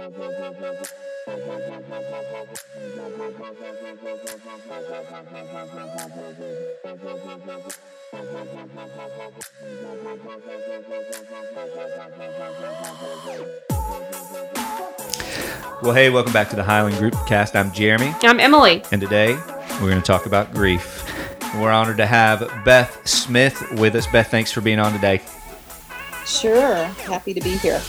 Well, hey, welcome back to the Highland Group Cast. I'm Jeremy, I'm Emily. and today we're going to talk about grief. We're honored to have Beth Smith with us. Beth, thanks for being on today. Sure. Happy to be here.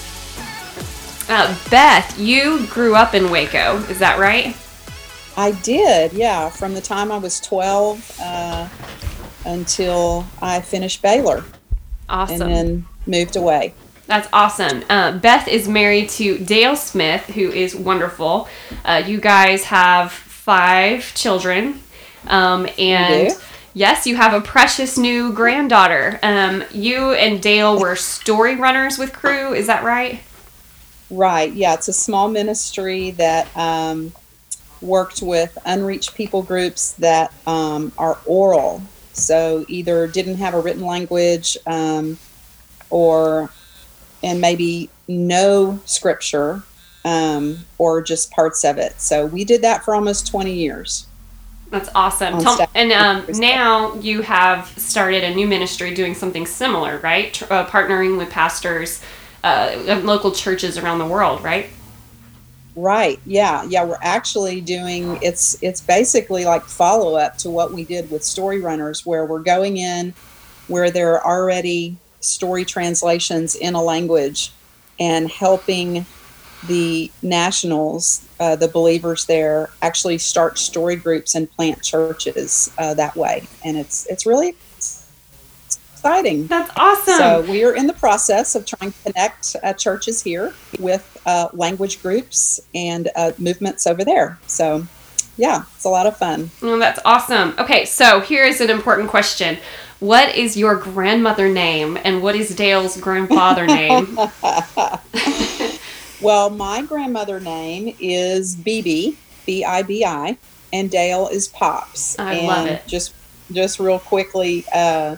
Uh, Beth, you grew up in Waco, is that right? I did, yeah, from the time I was 12 uh, until I finished Baylor Awesome. and then moved away. That's awesome. Uh, Beth is married to Dale Smith, who is wonderful. Uh, you guys have five children. Um, and yes, you have a precious new granddaughter. Um, you and Dale were story runners with Cru, is that right? Right, yeah, it's a small ministry that um, worked with unreached people groups that um, are oral. So either didn't have a written language um, or, and maybe no scripture um, or just parts of it. So we did that for almost 20 years. That's awesome. Tell- and um, now you have started a new ministry doing something similar, right? Uh, partnering with pastors uh, local churches around the world, right? Right. Yeah. Yeah. We're actually doing it's it's basically like follow up to what we did with story runners where we're going in where there are already story translations in a language and helping the nationals, uh, the believers there, actually start story groups and plant churches uh, that way, and it's it's really exciting. That's awesome. So we are in the process of trying to connect uh, churches here with uh, language groups and uh, movements over there. So yeah, it's a lot of fun. Oh, that's awesome. Okay, so here is an important question. What is your grandmother name and what is Dale's grandfather name? Well, my grandmother name is Bibi, B I B I, and Dale is Pops. I and love it. Just just real quickly, uh,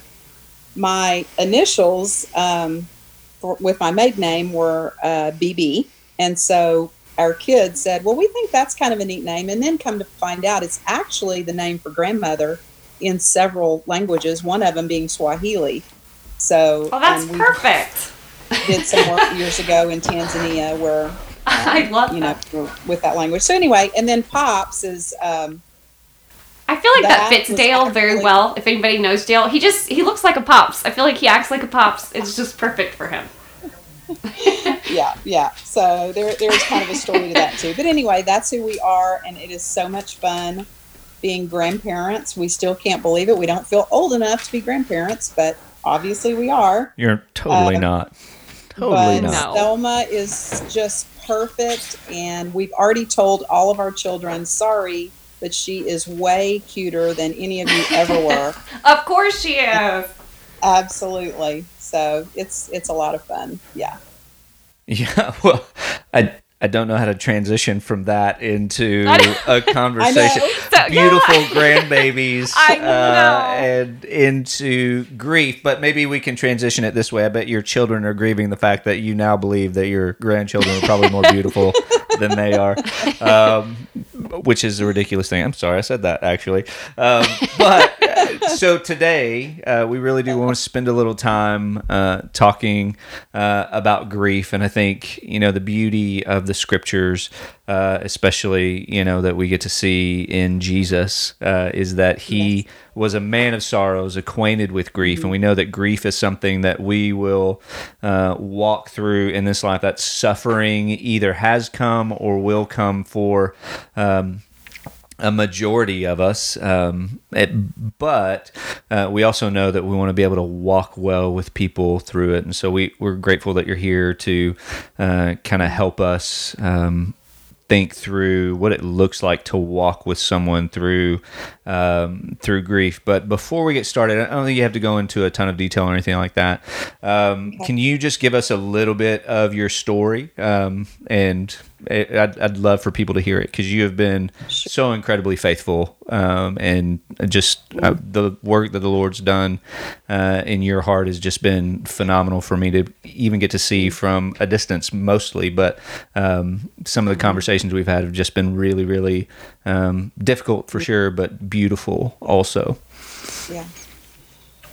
my initials um, for, with my maiden name were uh, BB, and so our kids said, "Well, we think that's kind of a neat name," and then come to find out it's actually the name for grandmother in several languages. One of them being Swahili. So, Oh, that's perfect. did some work years ago in Tanzania where I love you know that. with that language. So anyway, and then Pops is um, I feel like that, that fits was Dale very well. If anybody knows Dale, he just he looks like a pops. I feel like he acts like a pops. It's just perfect for him. yeah, yeah. So there, there's kind of a story to that too. But anyway, that's who we are, and it is so much fun being grandparents. We still can't believe it. We don't feel old enough to be grandparents, but obviously we are. You're totally Um, not. Totally but not. No. Thelma is just perfect, and we've already told all of our children, sorry, but she is way cuter than any of you ever were. Of course she is. Absolutely. So it's it's a lot of fun. Yeah. Yeah, well, I I don't know how to transition from that into a conversation. So- Beautiful yeah. grandbabies I uh, know. and into grief, but maybe we can transition it this way. I bet your children are grieving the fact that you now believe that your grandchildren are probably more beautiful than they are, um, which is a ridiculous thing. I'm sorry I said that actually, um, but so today uh, we really do want to spend a little time uh, talking uh, about grief, and I think you know the beauty of the scriptures, uh, especially you know that we get to see in Jesus, uh, is that he was a man of sorrows, acquainted with grief, and we know that grief is something that we will uh, walk through in this life. That suffering either has come or will come for. Um, a majority of us, um, it, but uh, we also know that we want to be able to walk well with people through it, and so we we're grateful that you're here to uh, kind of help us um, think through what it looks like to walk with someone through um, through grief. But before we get started, I don't think you have to go into a ton of detail or anything like that. Um, Can you just give us a little bit of your story um, and I'd, I'd love for people to hear it because you have been so incredibly faithful, um, and just uh, the work that the Lord's done uh, in your heart has just been phenomenal for me to even get to see from a distance, mostly. But um, some of the conversations we've had have just been really, really um, difficult for sure, but beautiful also. Yeah.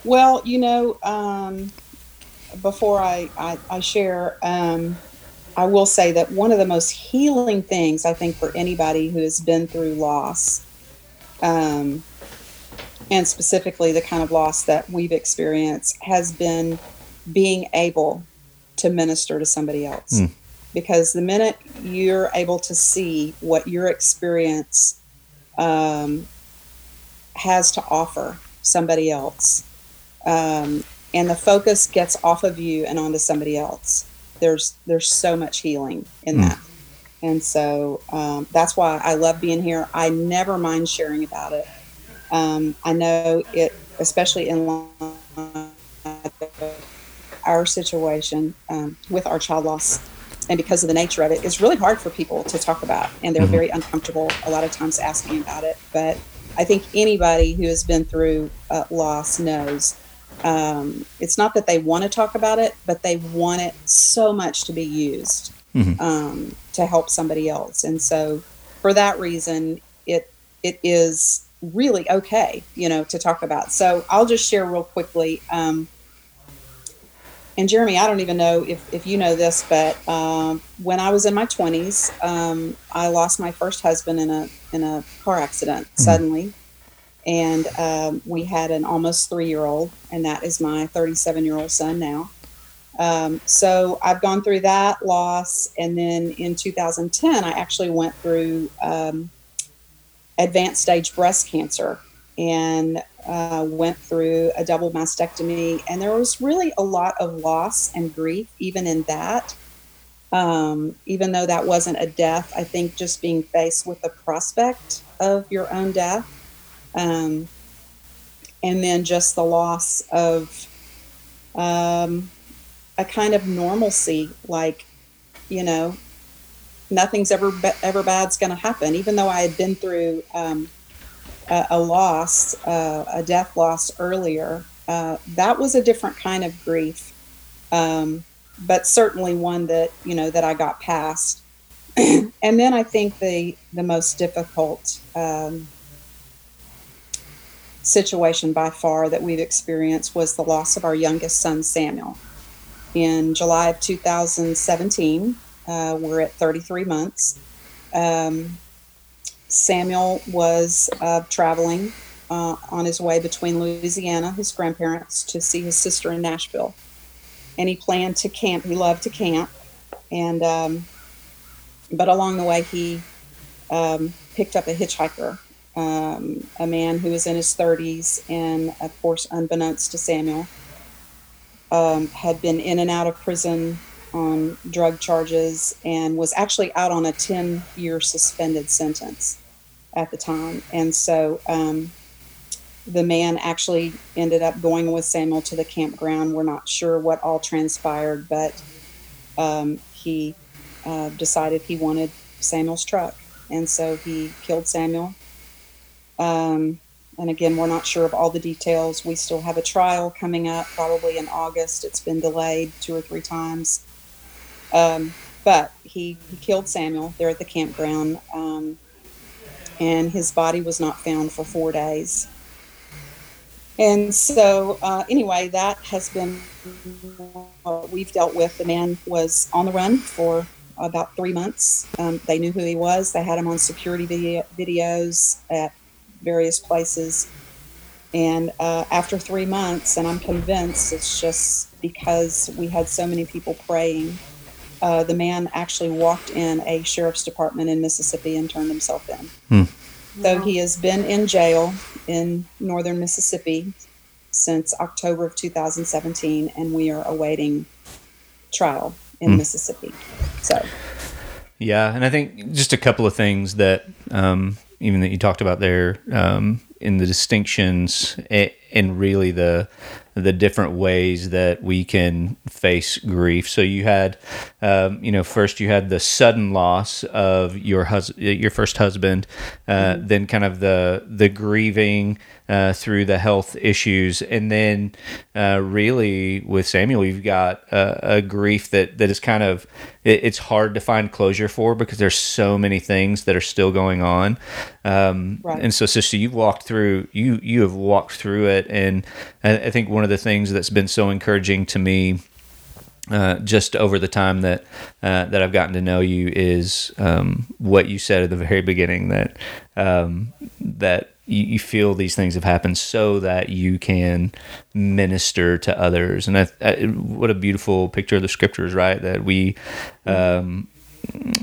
Well, you know, um, before I, I, I share, um, I will say that one of the most healing things I think for anybody who has been through loss, um, and specifically the kind of loss that we've experienced, has been being able to minister to somebody else. Mm. Because the minute you're able to see what your experience um, has to offer somebody else, um, and the focus gets off of you and onto somebody else, there's there's so much healing in mm. that. And so um, that's why I love being here. I never mind sharing about it. Um, I know it, especially in our situation um, with our child loss, and because of the nature of it, it's really hard for people to talk about, and they're mm-hmm. very uncomfortable a lot of times asking about it. But I think anybody who has been through uh, loss knows um, it's not that they want to talk about it, but they want it so much to be used mm-hmm. um, to help somebody else. And so, for that reason, it it is really okay, you know, to talk about. So I'll just share real quickly. Um, and Jeremy, I don't even know if, if you know this, but um, when I was in my 20s, um, I lost my first husband in a in a car accident mm-hmm. suddenly and um, we had an almost three year old, and that is my 37 year old son now. Um, so I've gone through that loss, and then in 2010, I actually went through um, advanced stage breast cancer and uh, went through a double mastectomy, and there was really a lot of loss and grief even in that. Um, even though that wasn't a death, I think just being faced with the prospect of your own death um, and then just the loss of um, a kind of normalcy, like you know, nothing's ever ever bad's going to happen. Even though I had been through um, a, a, loss, uh, a death loss earlier, uh, that was a different kind of grief, um, but certainly one that you know that I got past. and then I think the the most difficult um, situation by far that we've experienced was the loss of our youngest son, Samuel. In July of 2017, uh, we're at 33 months. Um, Samuel was uh, traveling uh, on his way between Louisiana, his grandparents, to see his sister in Nashville. And he planned to camp. He loved to camp. And, um, but along the way, he um, picked up a hitchhiker um, a man who was in his 30s, and of course, unbeknownst to Samuel, um, had been in and out of prison on drug charges and was actually out on a 10 year suspended sentence at the time. And so um, the man actually ended up going with Samuel to the campground. We're not sure what all transpired, but um, he uh, decided he wanted Samuel's truck. And so he killed Samuel um, and again, we're not sure of all the details. We still have a trial coming up, probably in August. It's been delayed two or three times. Um, but he, he killed Samuel there at the campground, um, and his body was not found for four days. And so, uh, anyway, that has been what we've dealt with. The man was on the run for about three months. Um, they knew who he was. They had him on security video, videos at various places. And uh, after three months, and I'm convinced it's just because we had so many people praying, uh, the man actually walked in a sheriff's department in Mississippi and turned himself in. Hmm. So he has been in jail in northern Mississippi since October of 2017, and we are awaiting trial in hmm. Mississippi. So, yeah, and I think just a couple of things that um, even that you talked about there. Um, in the distinctions and really the the different ways that we can face grief. So you had, um, you know, first you had the sudden loss of your hus- your first husband, uh, mm-hmm. then kind of the the grieving uh, through the health issues, and then uh, really with Samuel, you've got a, a, grief that that is kind of it, it's hard to find closure for because there's so many things that are still going on, um, right. and so sister, you've walked through you you have walked through it, and I, I think one of the things that's been so encouraging to me. Uh, just over the time that uh, that I've gotten to know you is um, what you said at the very beginning that um, that you, you, feel these things have happened so that you can minister to others. And I, I, what a beautiful picture of the scriptures, right? That we, um,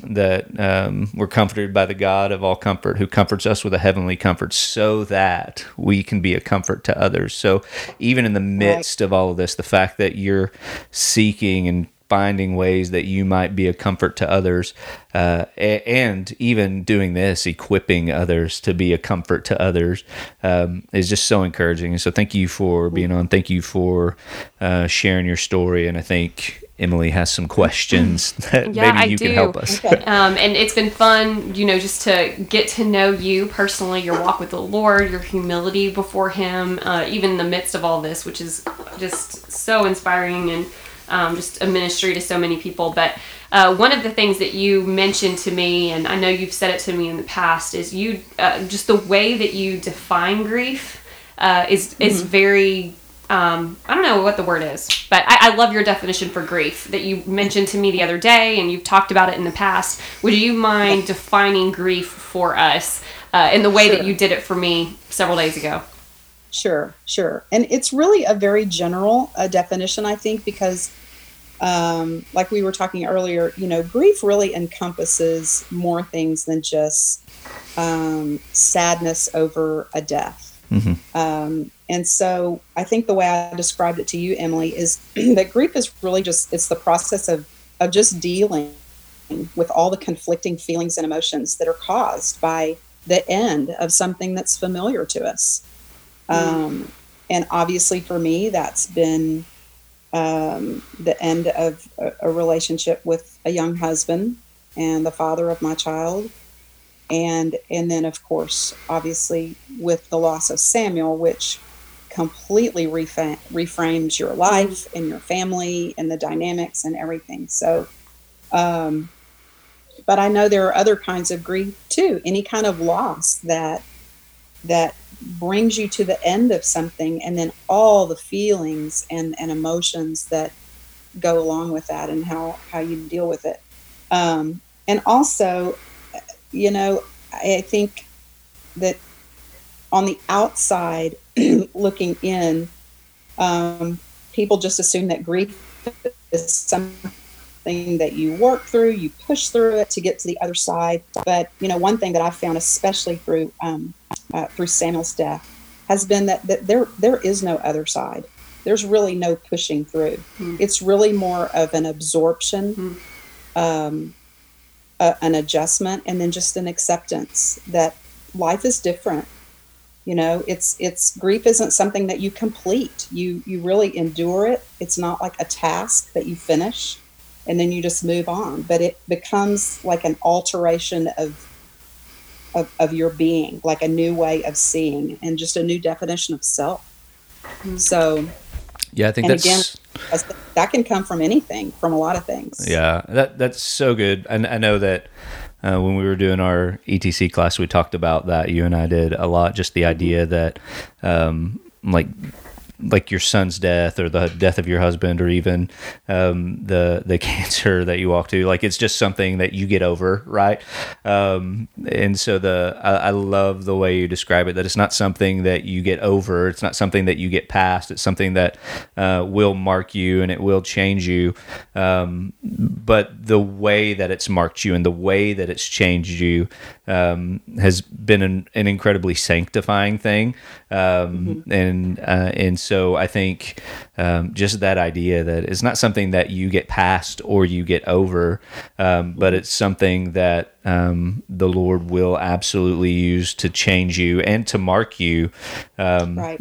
that um, we're comforted by the God of all comfort, who comforts us with a heavenly comfort, so that we can be a comfort to others. So, even in the midst of all of this, the fact that you're seeking and finding ways that you might be a comfort to others, uh, and even doing this, equipping others to be a comfort to others, um, is just so encouraging. And so, thank you for being on. Thank you for uh, sharing your story. And I think Emily has some questions that yeah, maybe you I can help us. Okay. Um, and it's been fun, you know, just to get to know you personally, your walk with the Lord, your humility before Him, uh, even in the midst of all this, which is just so inspiring and um, just a ministry to so many people. But uh, one of the things that you mentioned to me, and I know you've said it to me in the past, is you uh, just the way that you define grief uh, is mm-hmm. is very. Um, I don't know what the word is, but I, I, love your definition for grief that you mentioned to me the other day, and you've talked about it in the past. Would you mind defining grief for us uh, in the way sure. that you did it for me several days ago? Sure, sure. And it's really a very general uh, definition, I think, because, um, like we were talking earlier, you know, grief really encompasses more things than just um, sadness over a death. Mm-hmm. Um, and so I think the way I described it to you, Emily, is that grief is really just, it's the process of, of just dealing with all the conflicting feelings and emotions that are caused by the end of something that's familiar to us. Um, and obviously, for me, that's been um, the end of a, a, relationship with a young husband and the father of my child. And, and then, of course, obviously, with the loss of Samuel, which completely reframes your life and your family and the dynamics and everything. So, um, but I know there are other kinds of grief too. Any kind of loss that that brings you to the end of something and then all the feelings and, and emotions that go along with that and how, how you deal with it. Um, and also, you know, I think that on the outside, looking in, um, people just assume that grief is something that you work through, you push through it to get to the other side. But you know, one thing that I found, especially through um, uh, through Samuel's death, has been that, that there there is no other side. There's really no pushing through. Mm. It's really more of an absorption, mm. um, an adjustment, and then just an acceptance that life is different. You know, it's it's grief isn't something that you complete. You you really endure it. It's not like a task that you finish and then you just move on. But it becomes like an alteration of, of, of your being, like a new way of seeing and just a new definition of self. Mm-hmm. So, yeah, I think that's. Again, that can come from anything, from a lot of things. Yeah, that that's so good. And I know that uh, when we were doing our ETC class, we talked about that. You and I did a lot. Just the idea that, um, like like your son's death or the death of your husband or even um, the the cancer that you walk to like it's just something that you get over right? Um, and so the I, I, love the way you describe it that it's not something that you get over. It's not something that you get past. It's something that uh, will mark you and it will change you. Um, but the way that it's marked you and the way that it's changed you um, has been an, an, incredibly sanctifying thing um, mm-hmm. and uh, and so I think um, just that idea that it's not something that you get past or you get over, um, but it's something that um, the Lord will absolutely use to change you and to mark you, um, Right.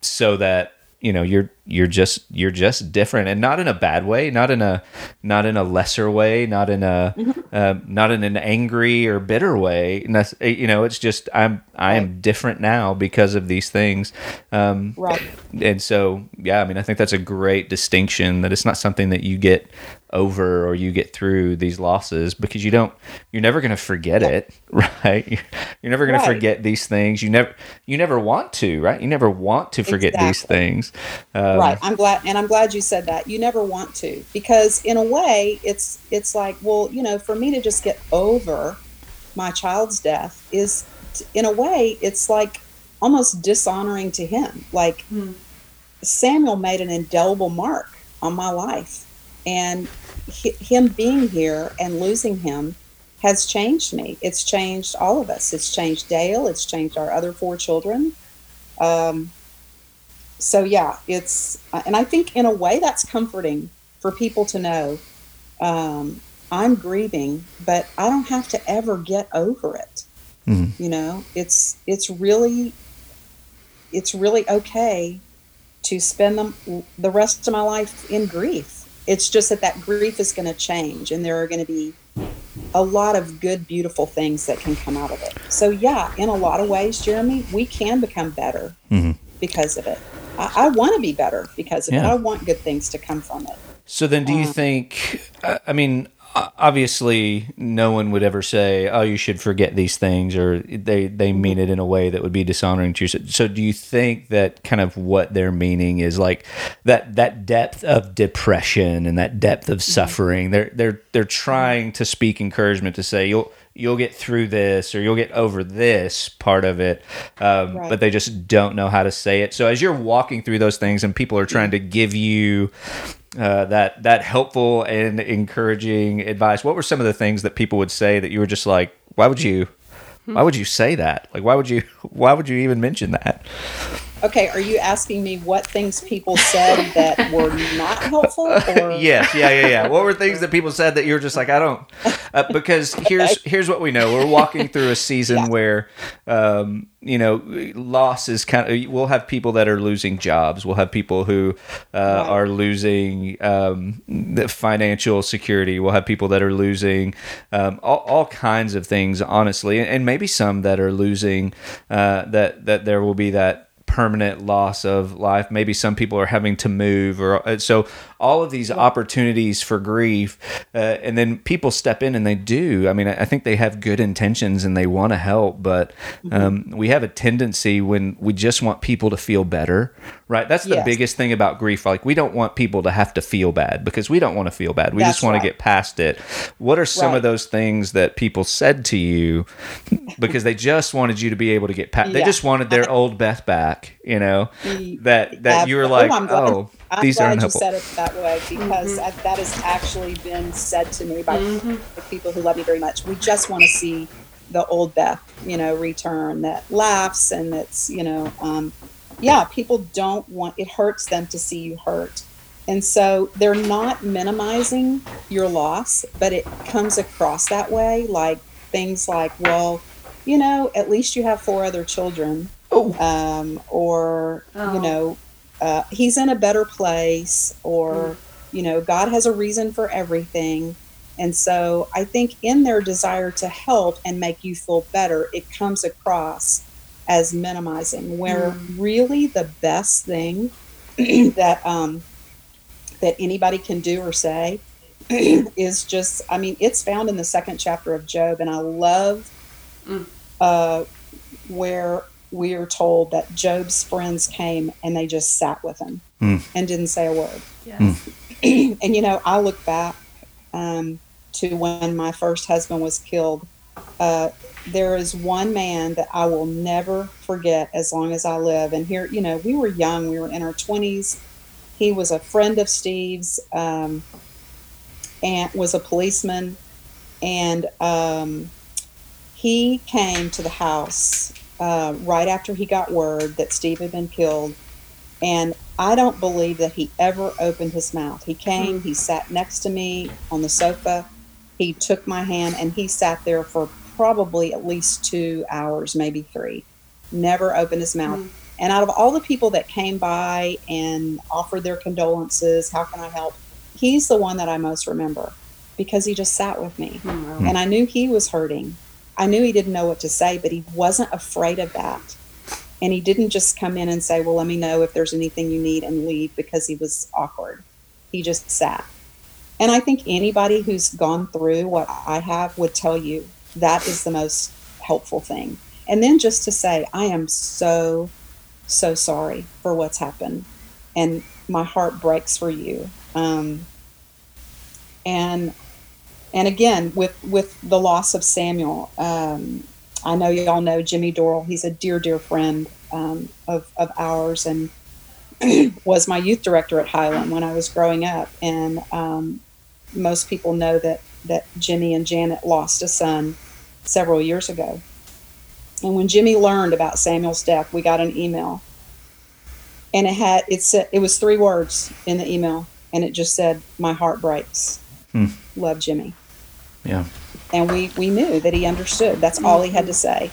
so that you know you're you're just you're just different and not in a bad way not in a not in a lesser way not in a um, not in an angry or bitter way. You know it's just i'm i am different now because of these things. Um, Right. and so yeah i mean i think that's a great distinction that it's not something that you get over or you get through these losses because you don't you're never going to forget it right? You're- you're never going Right. to forget these things. You never you never want to right? You never want to forget these things. Um, right i'm glad and i'm glad you said that. You never want to because in a way it's it's like well you know for me to just get over my child's death is in a way it's like almost dishonoring to him. Like samuel made an indelible mark on my life and hi- him being here and losing him has changed me. It's changed all of us. It's changed dale. It's changed our other four children. Um, so yeah it's and i think in a way that's comforting for people to know. Um, i'm grieving but i don't have to ever get over it. Mhm. you know it's it's really it's really okay to spend them the rest of my life in grief it's just that that grief is going to change and there are going to be a lot of good beautiful things that can come out of it so yeah in a lot of ways jeremy we can become better Mhm. because of it i, I want to be better because of it i want good things to come from it So then, do you Um, think? I mean, obviously, no one would ever say, "Oh, you should forget these things," or they they mean it in a way that would be dishonoring to you. So, so do you think that kind of what they're meaning is like that that depth of depression and that depth of Mm-hmm. suffering? They're they're they're trying to speak encouragement to say you'll. You'll get through this, or you'll get over this part of it, um, Right. but they just don't know how to say it. So as you're walking through those things, and people are trying to give you uh, that that helpful and encouraging advice. What were some of the things that people would say that you were just like, why would you, why would you say that? Like, why would you, why would you even mention that? Okay are you asking me what things people said that were not helpful or yes, yeah, yeah, yeah. What were things that people said that you were just like, I don't, uh, because here's here's what we know. We're walking through a season Yeah. where, um, you know, loss is kind of. We'll have people that are losing jobs. We'll have people who uh, Right. are losing um, the financial security. We'll have people that are losing um, all, all kinds of things, honestly, and, and maybe some that are losing. Uh, that that there will be that permanent loss of life. Maybe some people are having to move, or uh, so all of these opportunities for grief, uh, and then people step in and they do. I mean, I think they have good intentions and they want to help, but um, we have a tendency when we just want people to feel better, right? That's the Yes. biggest thing about grief. Like we don't want people to have to feel bad because we don't want to feel bad. We That's just want right. to get past it. What are some Right. of those things that people said to you because they just wanted you to be able to get past? They just wanted their old Beth back, you know. That that you were Oh, like, oh, I'm these are unhelpful. That way because that, that has actually been said to me by the people who love me very much. We just want to see the old Beth, you know, return that laughs and that's, you know, um, yeah, people don't want it hurts them to see you hurt. And so they're not minimizing your loss, but it comes across that way like things like, well, you know, at least you have four other children. Oh. Um, or, Oh. you know, uh, he's in a better place, or, you know, God has a reason for everything. And so I think in their desire to help and make you feel better, it comes across as minimizing, where really the best thing that um, that anybody can do or say is just I mean it's found in the second chapter of Job, and I love Mm. uh, where we are told that Job's friends came and they just sat with him Mm. and didn't say a word. Yes. and you know, I look back um, to when my first husband was killed. Uh, there is one man that I will never forget as long as I live. And here, you know, we were young; we were in our twenties. He was a friend of Steve's, um, and was a policeman. And um, he came to the house uh, right after he got word that Steve had been killed. And I don't believe that he ever opened his mouth. He came, he sat next to me on the sofa, he took my hand, and he sat there for probably at least two hours, maybe three. Never opened his mouth. Mm. And out of all the people that came by and offered their condolences, how can I help? He's the one that I most remember because he just sat with me. Mm. And I knew he was hurting. I knew he didn't know what to say, but he wasn't afraid of that. And he didn't just come in and say, Well, let me know if there's anything you need and leave because he was awkward. He just sat. And I think anybody who's gone through what I have would tell you that is the most helpful thing. And then just to say, I am so, so sorry for what's happened. And my heart breaks for you. Um, and and again with with the loss of Samuel, um, I know you all know Jimmy Dorrell. He's a dear dear friend um, of of ours and was my youth director at Highland when I was growing up. And um, most people know that that Jimmy and Janet lost a son several years ago. And when Jimmy learned about Samuel's death, we got an email, and it had it said it was three words in the email, and it just said, "My heart breaks." Hmm. Love Jimmy Yeah. and we we knew that he understood that's all he had to say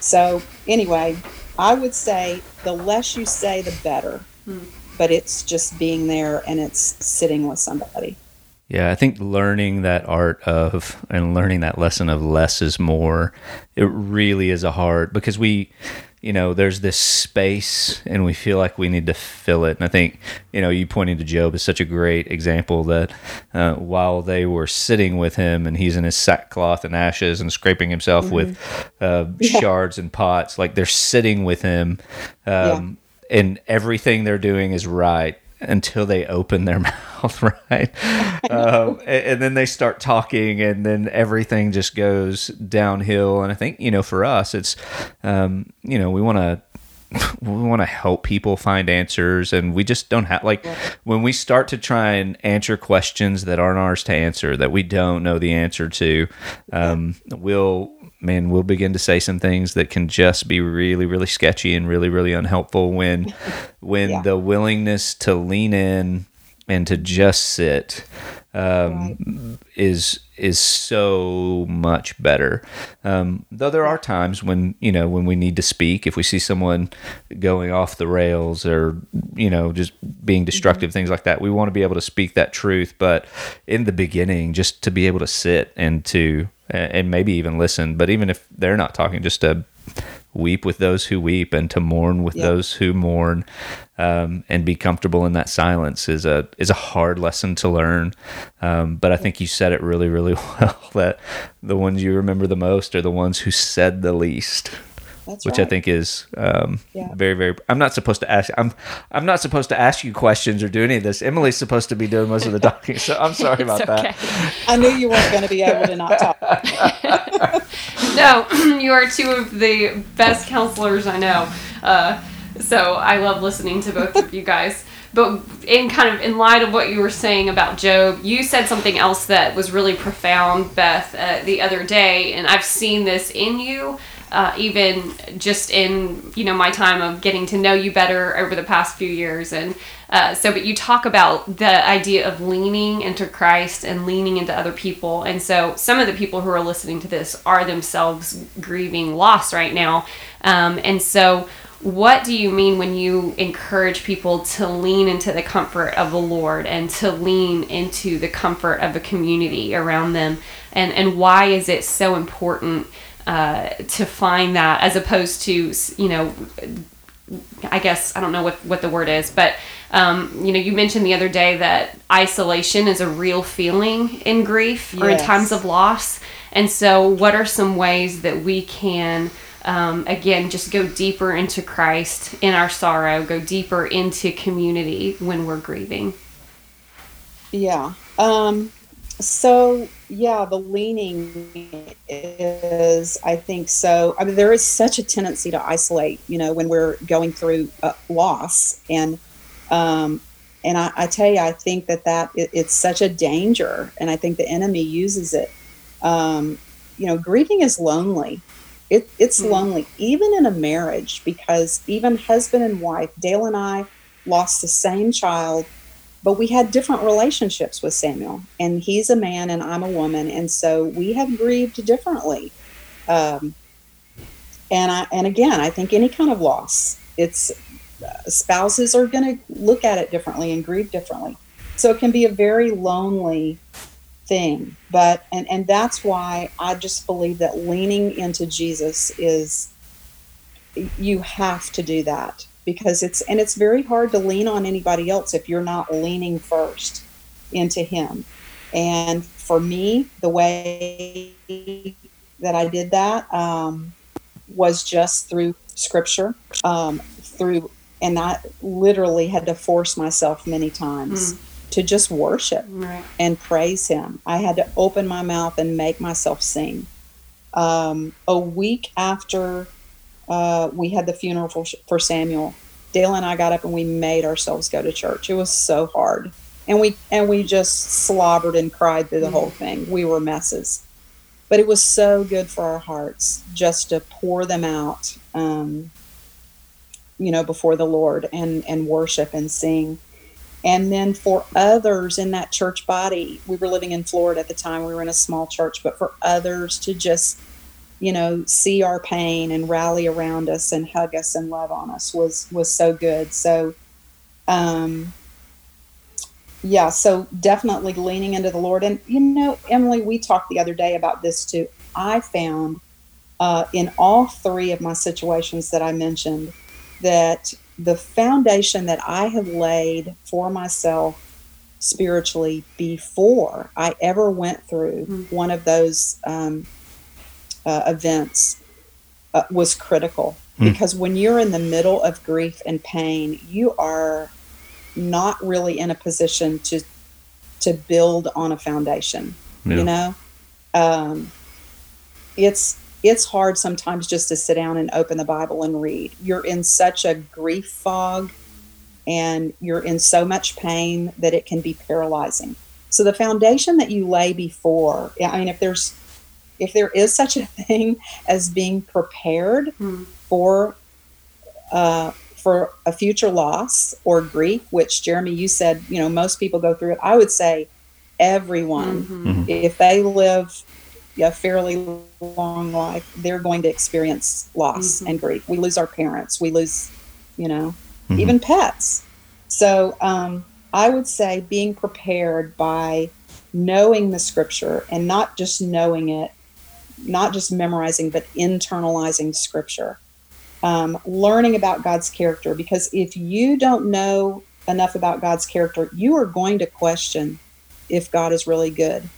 so anyway i would say the less you say the better Hmm. but it's just being there and it's sitting with somebody Yeah, I think learning that art of and learning that lesson of less is more, it really is a hard because we, you know, there's this space and we feel like we need to fill it. And I think, you know, you pointing to Job is such a great example that uh, while they were sitting with him and he's in his sackcloth and ashes and scraping himself with uh, Yeah. shards and pots, like they're sitting with him um, and everything they're doing is right until they open their mouth, right? um, and, and then they start talking, and then everything just goes downhill. And I think you know, for us, it's um, you know, we want to we want to help people find answers and we just don't have like when we start to try and answer questions that aren't ours to answer that we don't know the answer to um, we'll man we'll begin to say some things that can just be really really sketchy and really really unhelpful when when Yeah. the willingness to lean in and to just sit um, is is so much better. Um, though there are times when you know when we need to speak, if we see someone going off the rails or you know just being destructive, things like that, we want to be able to speak that truth. But in the beginning, just to be able to sit and to and maybe even listen, but even if they're not talking, just to weep with those who weep and to mourn with Yeah. those who mourn um, and be comfortable in that silence is a is a hard lesson to learn um, but I think you said it really really well that the ones you remember the most are the ones who said the least that's which right. I think is um, Yeah. very very I'm not supposed to ask I'm I'm not supposed to ask you questions or do any of this Emily's supposed to be doing most of the talking so I'm sorry about It's that i knew you weren't going to be able to not talk No, you are two of the best counselors I know. Uh, so I love listening to both of you guys. But in kind of in light of what you were saying about Job, you said something else that was really profound, Beth, uh, the other day, and I've seen this in you. Uh, even just in you know my time of getting to know you better over the past few years and uh, so but you talk about the idea of leaning into christ and leaning into other people. And so some of the people who are listening to this are themselves grieving loss right now. Um, and so what do you mean when you encourage people to lean into the comfort of the lord and to lean into the comfort of the community around them? And and why is it so important uh, to find that as opposed to you know I guess I don't know what what the word is, but um, you know, you mentioned the other day that isolation is a real feeling in grief or in times of loss. And so, what are some ways that we can, um, again, just go deeper into Christ in our sorrow, go deeper into community when we're grieving? Yeah. Um, so yeah, the leaning is, I think, so. I mean, there is such a tendency to isolate, you know, when we're going through uh, loss, and um, and I, I tell you, I think that that it, it's such a danger, and I think the enemy uses it. Um, you know, grieving is lonely. It, it's Mhm. lonely, even in a marriage, because even husband and wife, Dale and I, lost the same child, but we had different relationships with Samuel. And he's a man and I'm a woman. And so we have grieved differently. Um, and I, and again, I think any kind of loss, it's spouses are going to look at it differently and grieve differently. So it can be a very lonely thing. But and and that's why I just believe that leaning into Jesus is you have to do that because it's and it's very hard to lean on anybody else if you're not leaning first into him. And for me, the way that I did that um, was just through scripture, um, through, and I literally had to force myself many times. Mm to just worship right. and praise Him. I had to open my mouth and make myself sing. Um, a week after uh, we had the funeral for, for Samuel, Dale and I got up and we made ourselves go to church. It was so hard, and we and we just slobbered and cried through the mm whole thing. We were messes, but it was so good for our hearts just to pour them out, um, you know, before the Lord and and worship and sing. And then for others in that church body, we were living in Florida at the time, we were in a small church, but for others to just, you know, see our pain and rally around us and hug us and love on us was was so good. So um yeah, so definitely leaning into the Lord. And you know, Emily, we talked the other day about this too. I found uh, in all three of my situations that I mentioned that the foundation that I have laid for myself spiritually before I ever went through mm-hmm. one of those um, uh, events uh, was critical mm-hmm. because when you're in the middle of grief and pain, you are not really in a position to to build on a foundation. Yeah. You know, um, it's it's hard sometimes just to sit down and open the Bible and read. You're in such a grief fog and you're in so much pain that it can be paralyzing. So the foundation that you lay before, I mean, if there's if there is such a thing as being prepared hmm. for uh, for a future loss or grief, which Jeremy, you said, you know, most people go through it. I would say everyone, mm-hmm. if they live a fairly long life, they're going to experience loss mm-hmm. and grief. We lose our parents, we lose, you know, mm-hmm. even pets. So um, I would say being prepared by knowing the scripture and not just knowing it, not just memorizing, but internalizing scripture. Um, learning about God's character, because if you don't know enough about God's character, you are going to question if God is really good.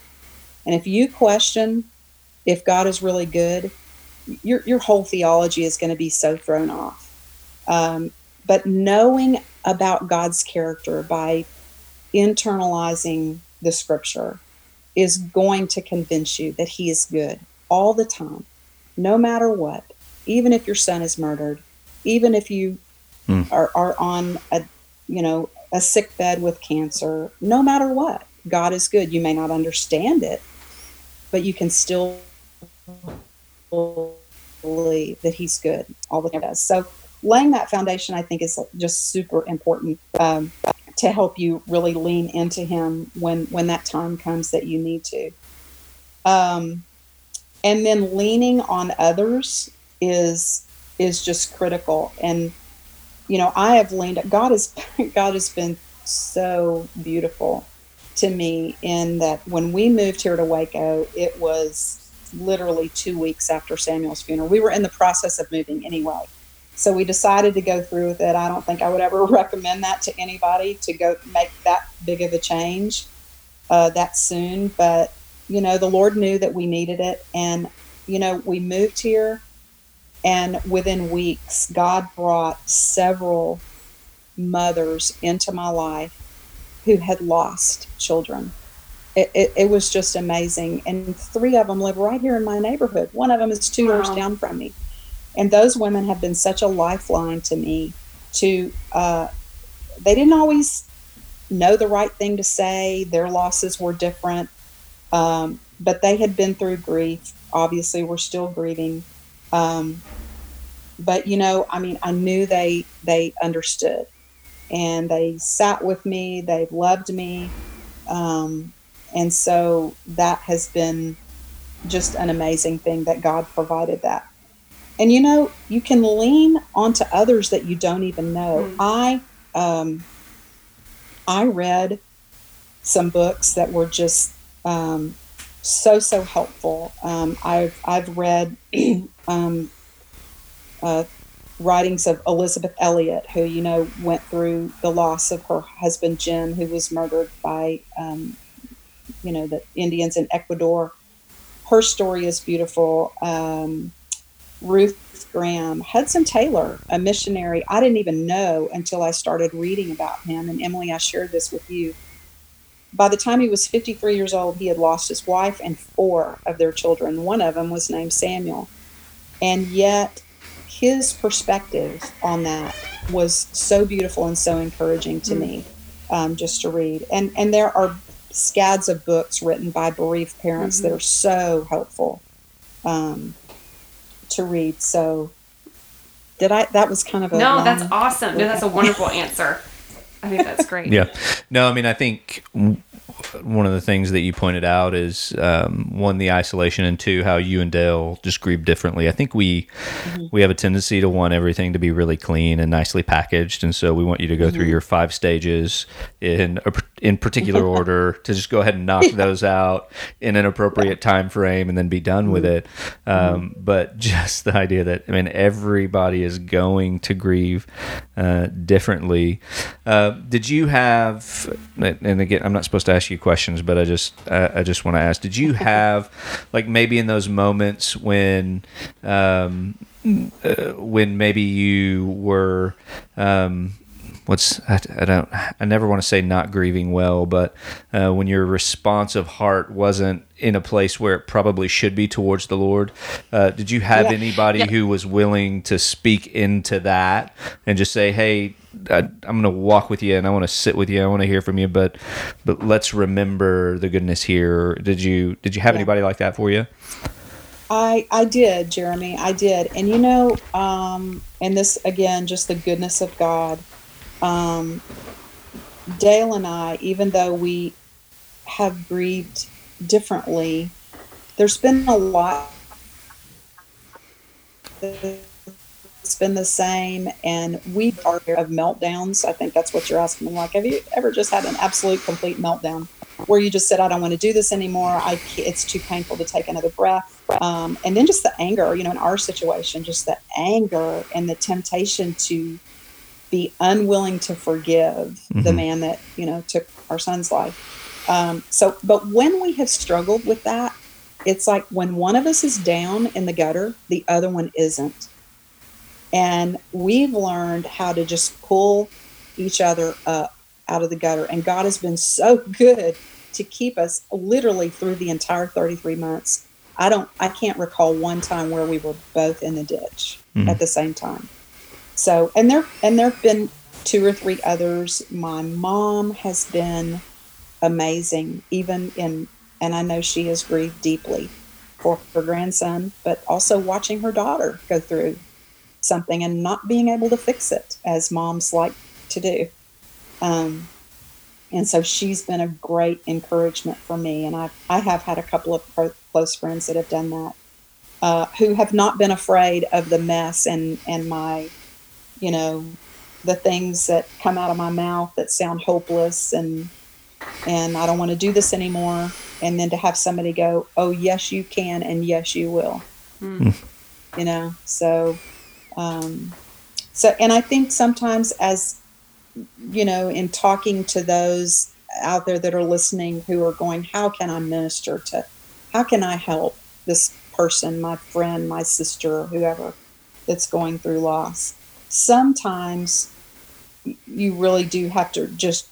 And if you question if God is really good, your, your whole theology is going to be so thrown off. Um, but knowing about God's character by internalizing the scripture is going to convince you that He is good all the time, no matter what. Even if your son is murdered, even if you mm. are, are on a you know a sick bed with cancer, no matter what, God is good. You may not understand it, but you can still that he's good all the time. Does. So laying that foundation, I think, is just super important um, to help you really lean into him when when that time comes that you need to. Um, and then leaning on others is is just critical. And you know, I have leaned. God has God has been so beautiful to me in that when we moved here to Waco, it was literally two weeks after Samuel's funeral. We were in the process of moving anyway. So we decided to go through with it. I don't think I would ever recommend that to anybody to go make that big of a change uh, that soon. But, you know, the Lord knew that we needed it. And, you know, we moved here, and within weeks, God brought several mothers into my life who had lost children it, it, it, was just amazing. And three of them live right here in my neighborhood. One of them is two wow. doors down from me. And those women have been such a lifeline to me. To uh, they didn't always know the right thing to say. Their losses were different, um, but they had been through grief. Obviously, we're still grieving. Um, but you know, I mean, I knew they they understood, and they sat with me. They've loved me, um, and so that has been just an amazing thing that God provided that. And you know, you can lean onto others that you don't even know. Mm. I um, I read some books that were just um, so so helpful. Um, I've I've read um, uh, writings of Elisabeth Elliot, who you know went through the loss of her husband Jim, who was murdered by um, you know the Indians in Ecuador. Her story is beautiful. Um, Ruth Graham, Hudson Taylor, a missionary. I didn't even know until I started reading about him. And Emily, I shared this with you. By the time he was 53 years old, he had lost his wife and four of their children. One of them was named Samuel. And yet, his perspective on that was so beautiful and so encouraging to Mm. me um, just to read. And, and there are scads of books written by bereaved parents that Mhm. are so helpful um, to read. So, did I? That was kind of a No, long- that's awesome. No, that's a wonderful answer. I think that's great. Yeah. No, I mean, I think w- one of the things that you pointed out is um, one, the isolation, and two, how you and Dale just grieve differently. I think we we have a tendency to want everything to be really clean and nicely packaged, and so we want you to go through your five stages in a, in particular order to just go ahead and knock those out in an appropriate time frame and then be done with it. Um, But just the idea that I mean, everybody is going to grieve uh, differently. Uh, did you have? And again, I'm not supposed to ask you questions, but I just uh, I just want to ask: Did you have, like, maybe in those moments when, um, uh, when maybe you were, um, what's I, I don't I never want to say not grieving well, but uh, when your responsive heart wasn't in a place where it probably should be towards the Lord, uh, did you have Yeah. anybody Yeah. who was willing to speak into that and just say, "Hey, I, I'm going to walk with you, and I want to sit with you. I want to hear from you, but but let's remember the goodness here." Did you did you have Yeah. anybody like that for you? I I did, Jeremy. I did, and you know, um, and this again, just the goodness of God. Um, Dale and I, even though we have grieved differently, there's been a lot. It's been the same, and we are of meltdowns. I think that's what you're asking me. Like, have you ever just had an absolute, complete meltdown where you just said, "I don't want to do this anymore. I it's too painful to take another breath." Um, and then just the anger, you know, in our situation, just the anger and the temptation to be unwilling to forgive the Mhm. man that you know took our son's life. Um, so, but when we have struggled with that, it's like when one of us is down in the gutter, the other one isn't. And we've learned how to just pull each other up out of the gutter. And God has been so good to keep us literally through the entire 33 months. I don't, I can't recall one time where we were both in the ditch Mhm. at the same time. So, and there, and there have been two or three others. My mom has been amazing, even in, and I know she has grieved deeply for her grandson, but also watching her daughter go through something and not being able to fix it, as moms like to do. Um, and so she's been a great encouragement for me. And I, I have had a couple of clo- close friends that have done that, uh, who have not been afraid of the mess and, and my, you know, the things that come out of my mouth that sound hopeless and, and I don't want to do this anymore. And then to have somebody go, oh, yes, you can. And yes, you will, Mm. you know? So, um, so, and I think sometimes as, you know, in talking to those out there that are listening who are going, how can I minister to, how can I help this person, my friend, my sister, whoever that's going through loss? Sometimes you really do have to just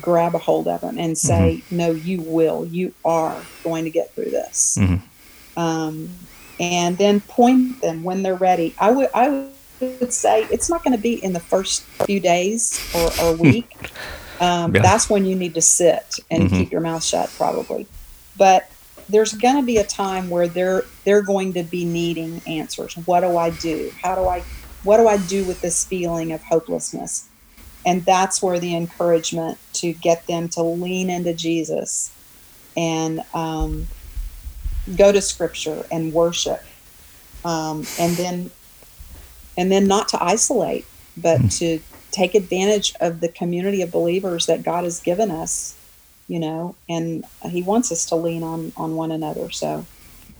grab a hold of them and say, no, you will, you are going to get through this. Mhm. Um, and then point them when they're ready. I would, I would say it's not going to be in the first few days or, or week. Um, Yeah. That's when you need to sit and Mhm. keep your mouth shut, probably. But there's going to be a time where they're they're going to be needing answers. What do I do? How do I? What do I do with this feeling of hopelessness? and that's where the encouragement to get them to lean into Jesus and um, go to Scripture and worship, um, and then and then not to isolate, but mm. to take advantage of the community of believers that God has given us, you know, and He wants us to lean on on one another. So,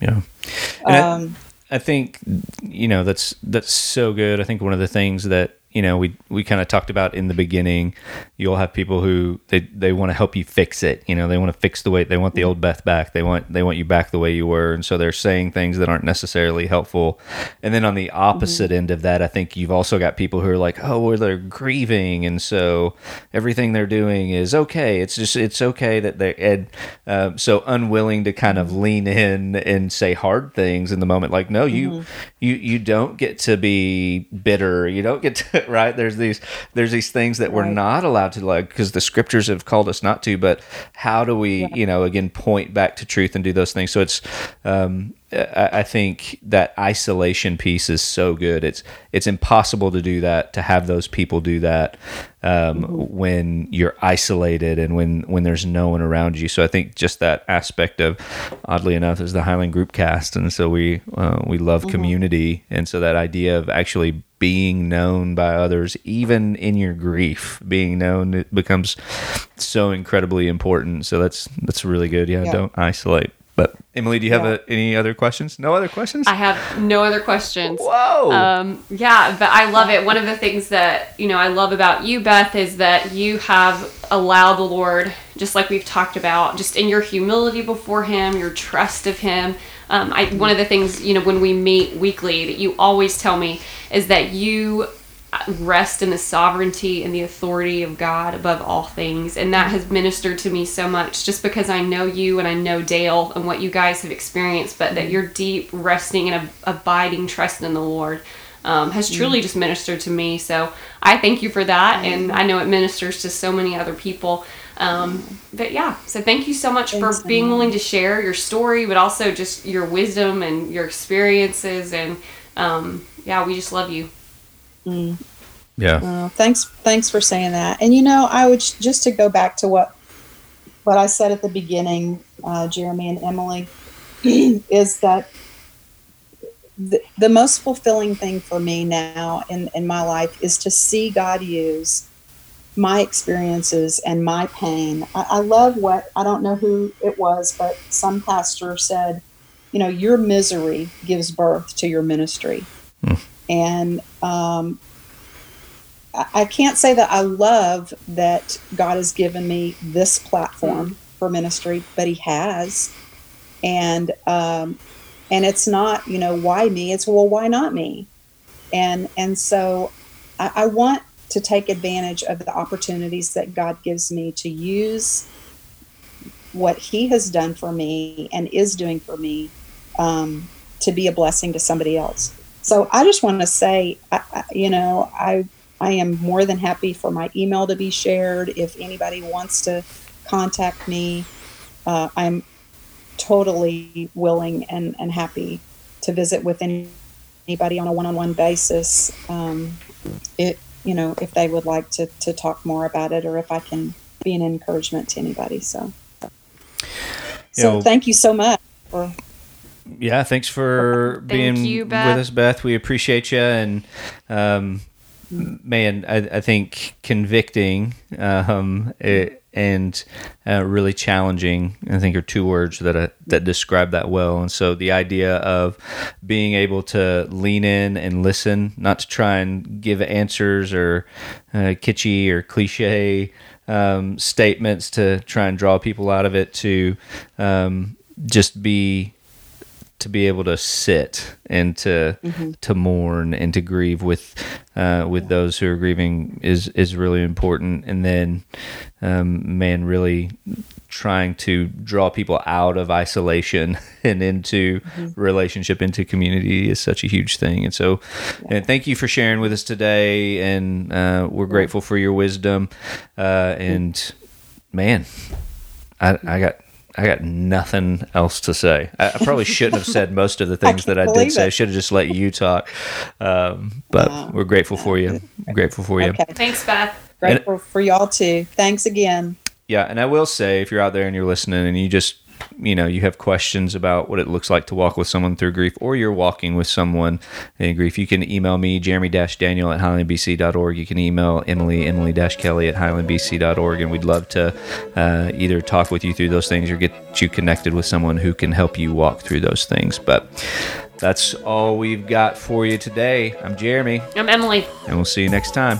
yeah. Um, I, think you know that's that's so good. I think one of the things that you know we we kind of talked about in the beginning you'll have people who they they want to help you fix it you know they want to fix the way they want the old beth back they want they want you back the way you were and so they're saying things that aren't necessarily helpful. And then on the opposite mm-hmm. end of that i think you've also got people who are like oh well they're grieving and so everything they're doing is okay. It's just it's okay that they're ed, uh, so unwilling to kind of lean in and say hard things in the moment like no you mm-hmm. you you don't get to be bitter. You don't get to right? There's these there's these things that we're not allowed to like because the scriptures have called us not to. But how do we, yeah. you know, again point back to truth and do those things? So it's um, I think that isolation piece is so good. It's it's impossible to do that to have those people do that um, mm-hmm. when you're isolated and when when there's no one around you. So I think just that aspect of oddly enough is the Highland Group cast, and so we uh, we love mm-hmm. community, and so that idea of actually being known by others, even in your grief, being known it becomes so incredibly important. So that's that's really good. Yeah, yeah. don't isolate. But Emily, do you have yeah. a, any other questions? No other questions? I have no other questions. Whoa. Um, yeah, but I love it. One of the things that you know I love about you, Beth, is that you have allowed the Lord, just like we've talked about, just in your humility before Him, your trust of Him. Um, I, one of the things you know when we meet weekly that you always tell me is that you rest in the sovereignty and the authority of God above all things. And that has ministered to me so much just because I know you and I know Dale and what you guys have experienced, but that your deep resting and abiding trust in the Lord um, has truly just ministered to me. So I thank you for that. And I know it ministers to so many other people. Um, but yeah, so thank you so much Thanks, for being willing to share your story, but also just your wisdom and your experiences. And um, yeah, we just love you. Mm. Yeah. Uh, thanks. Thanks for saying that. And you know, I would just to go back to what what I said at the beginning, uh, Jeremy and Emily, is that the, the most fulfilling thing for me now in, in my life is to see God use my experiences and my pain. I, I love what I don't know who it was, but some pastor said, you know, your misery gives birth to your ministry. Mm. And um, I can't say that I love that God has given me this platform for ministry, but He has, and um, and it's not you know why me? It's well why not me? And and so I, I want to take advantage of the opportunities that God gives me to use what He has done for me and is doing for me um, to be a blessing to somebody else. So I just want to say, I, you know, I I am more than happy for my email to be shared. If anybody wants to contact me, uh, I'm totally willing and, and happy to visit with any, anybody on a one-on-one basis. Um, it you know if they would like to to talk more about it or if I can be an encouragement to anybody. So, so know, thank you so much for yeah, thanks for being you, with us, Beth. We appreciate you, and um, man, I, I, think convicting um, it, and uh, really challenging. I think are two words that uh, that describe that well. And so the idea of being able to lean in and listen, not to try and give answers or uh, kitschy or cliche um, statements to try and draw people out of it, to um, just be to be able to sit and to mm-hmm. to mourn and to grieve with uh, with yeah. those who are grieving is is really important. And then, um, man, really trying to draw people out of isolation and into mm-hmm. relationship, into community is such a huge thing. And so, yeah. and thank you for sharing with us today. And uh, we're grateful for your wisdom. Uh, and man, I, I got I got nothing else to say. I, I probably shouldn't have said most of the things I that I did say. It. I should have just let you talk. Um, but we're grateful for you. I'm grateful for you. Okay. Thanks, Beth. Grateful for y'all too. Thanks again. Yeah, and I will say, if you're out there and you're listening and you just, you know, you have questions about what it looks like to walk with someone through grief, or you're walking with someone in grief, you can email me, jeremy-daniel at highlandbc.org. You can email Emily, emily-kelly at highlandbc.org, and we'd love to uh, either talk with you through those things or get you connected with someone who can help you walk through those things. But that's all we've got for you today. I'm Jeremy, I'm Emily. and we'll see you next time.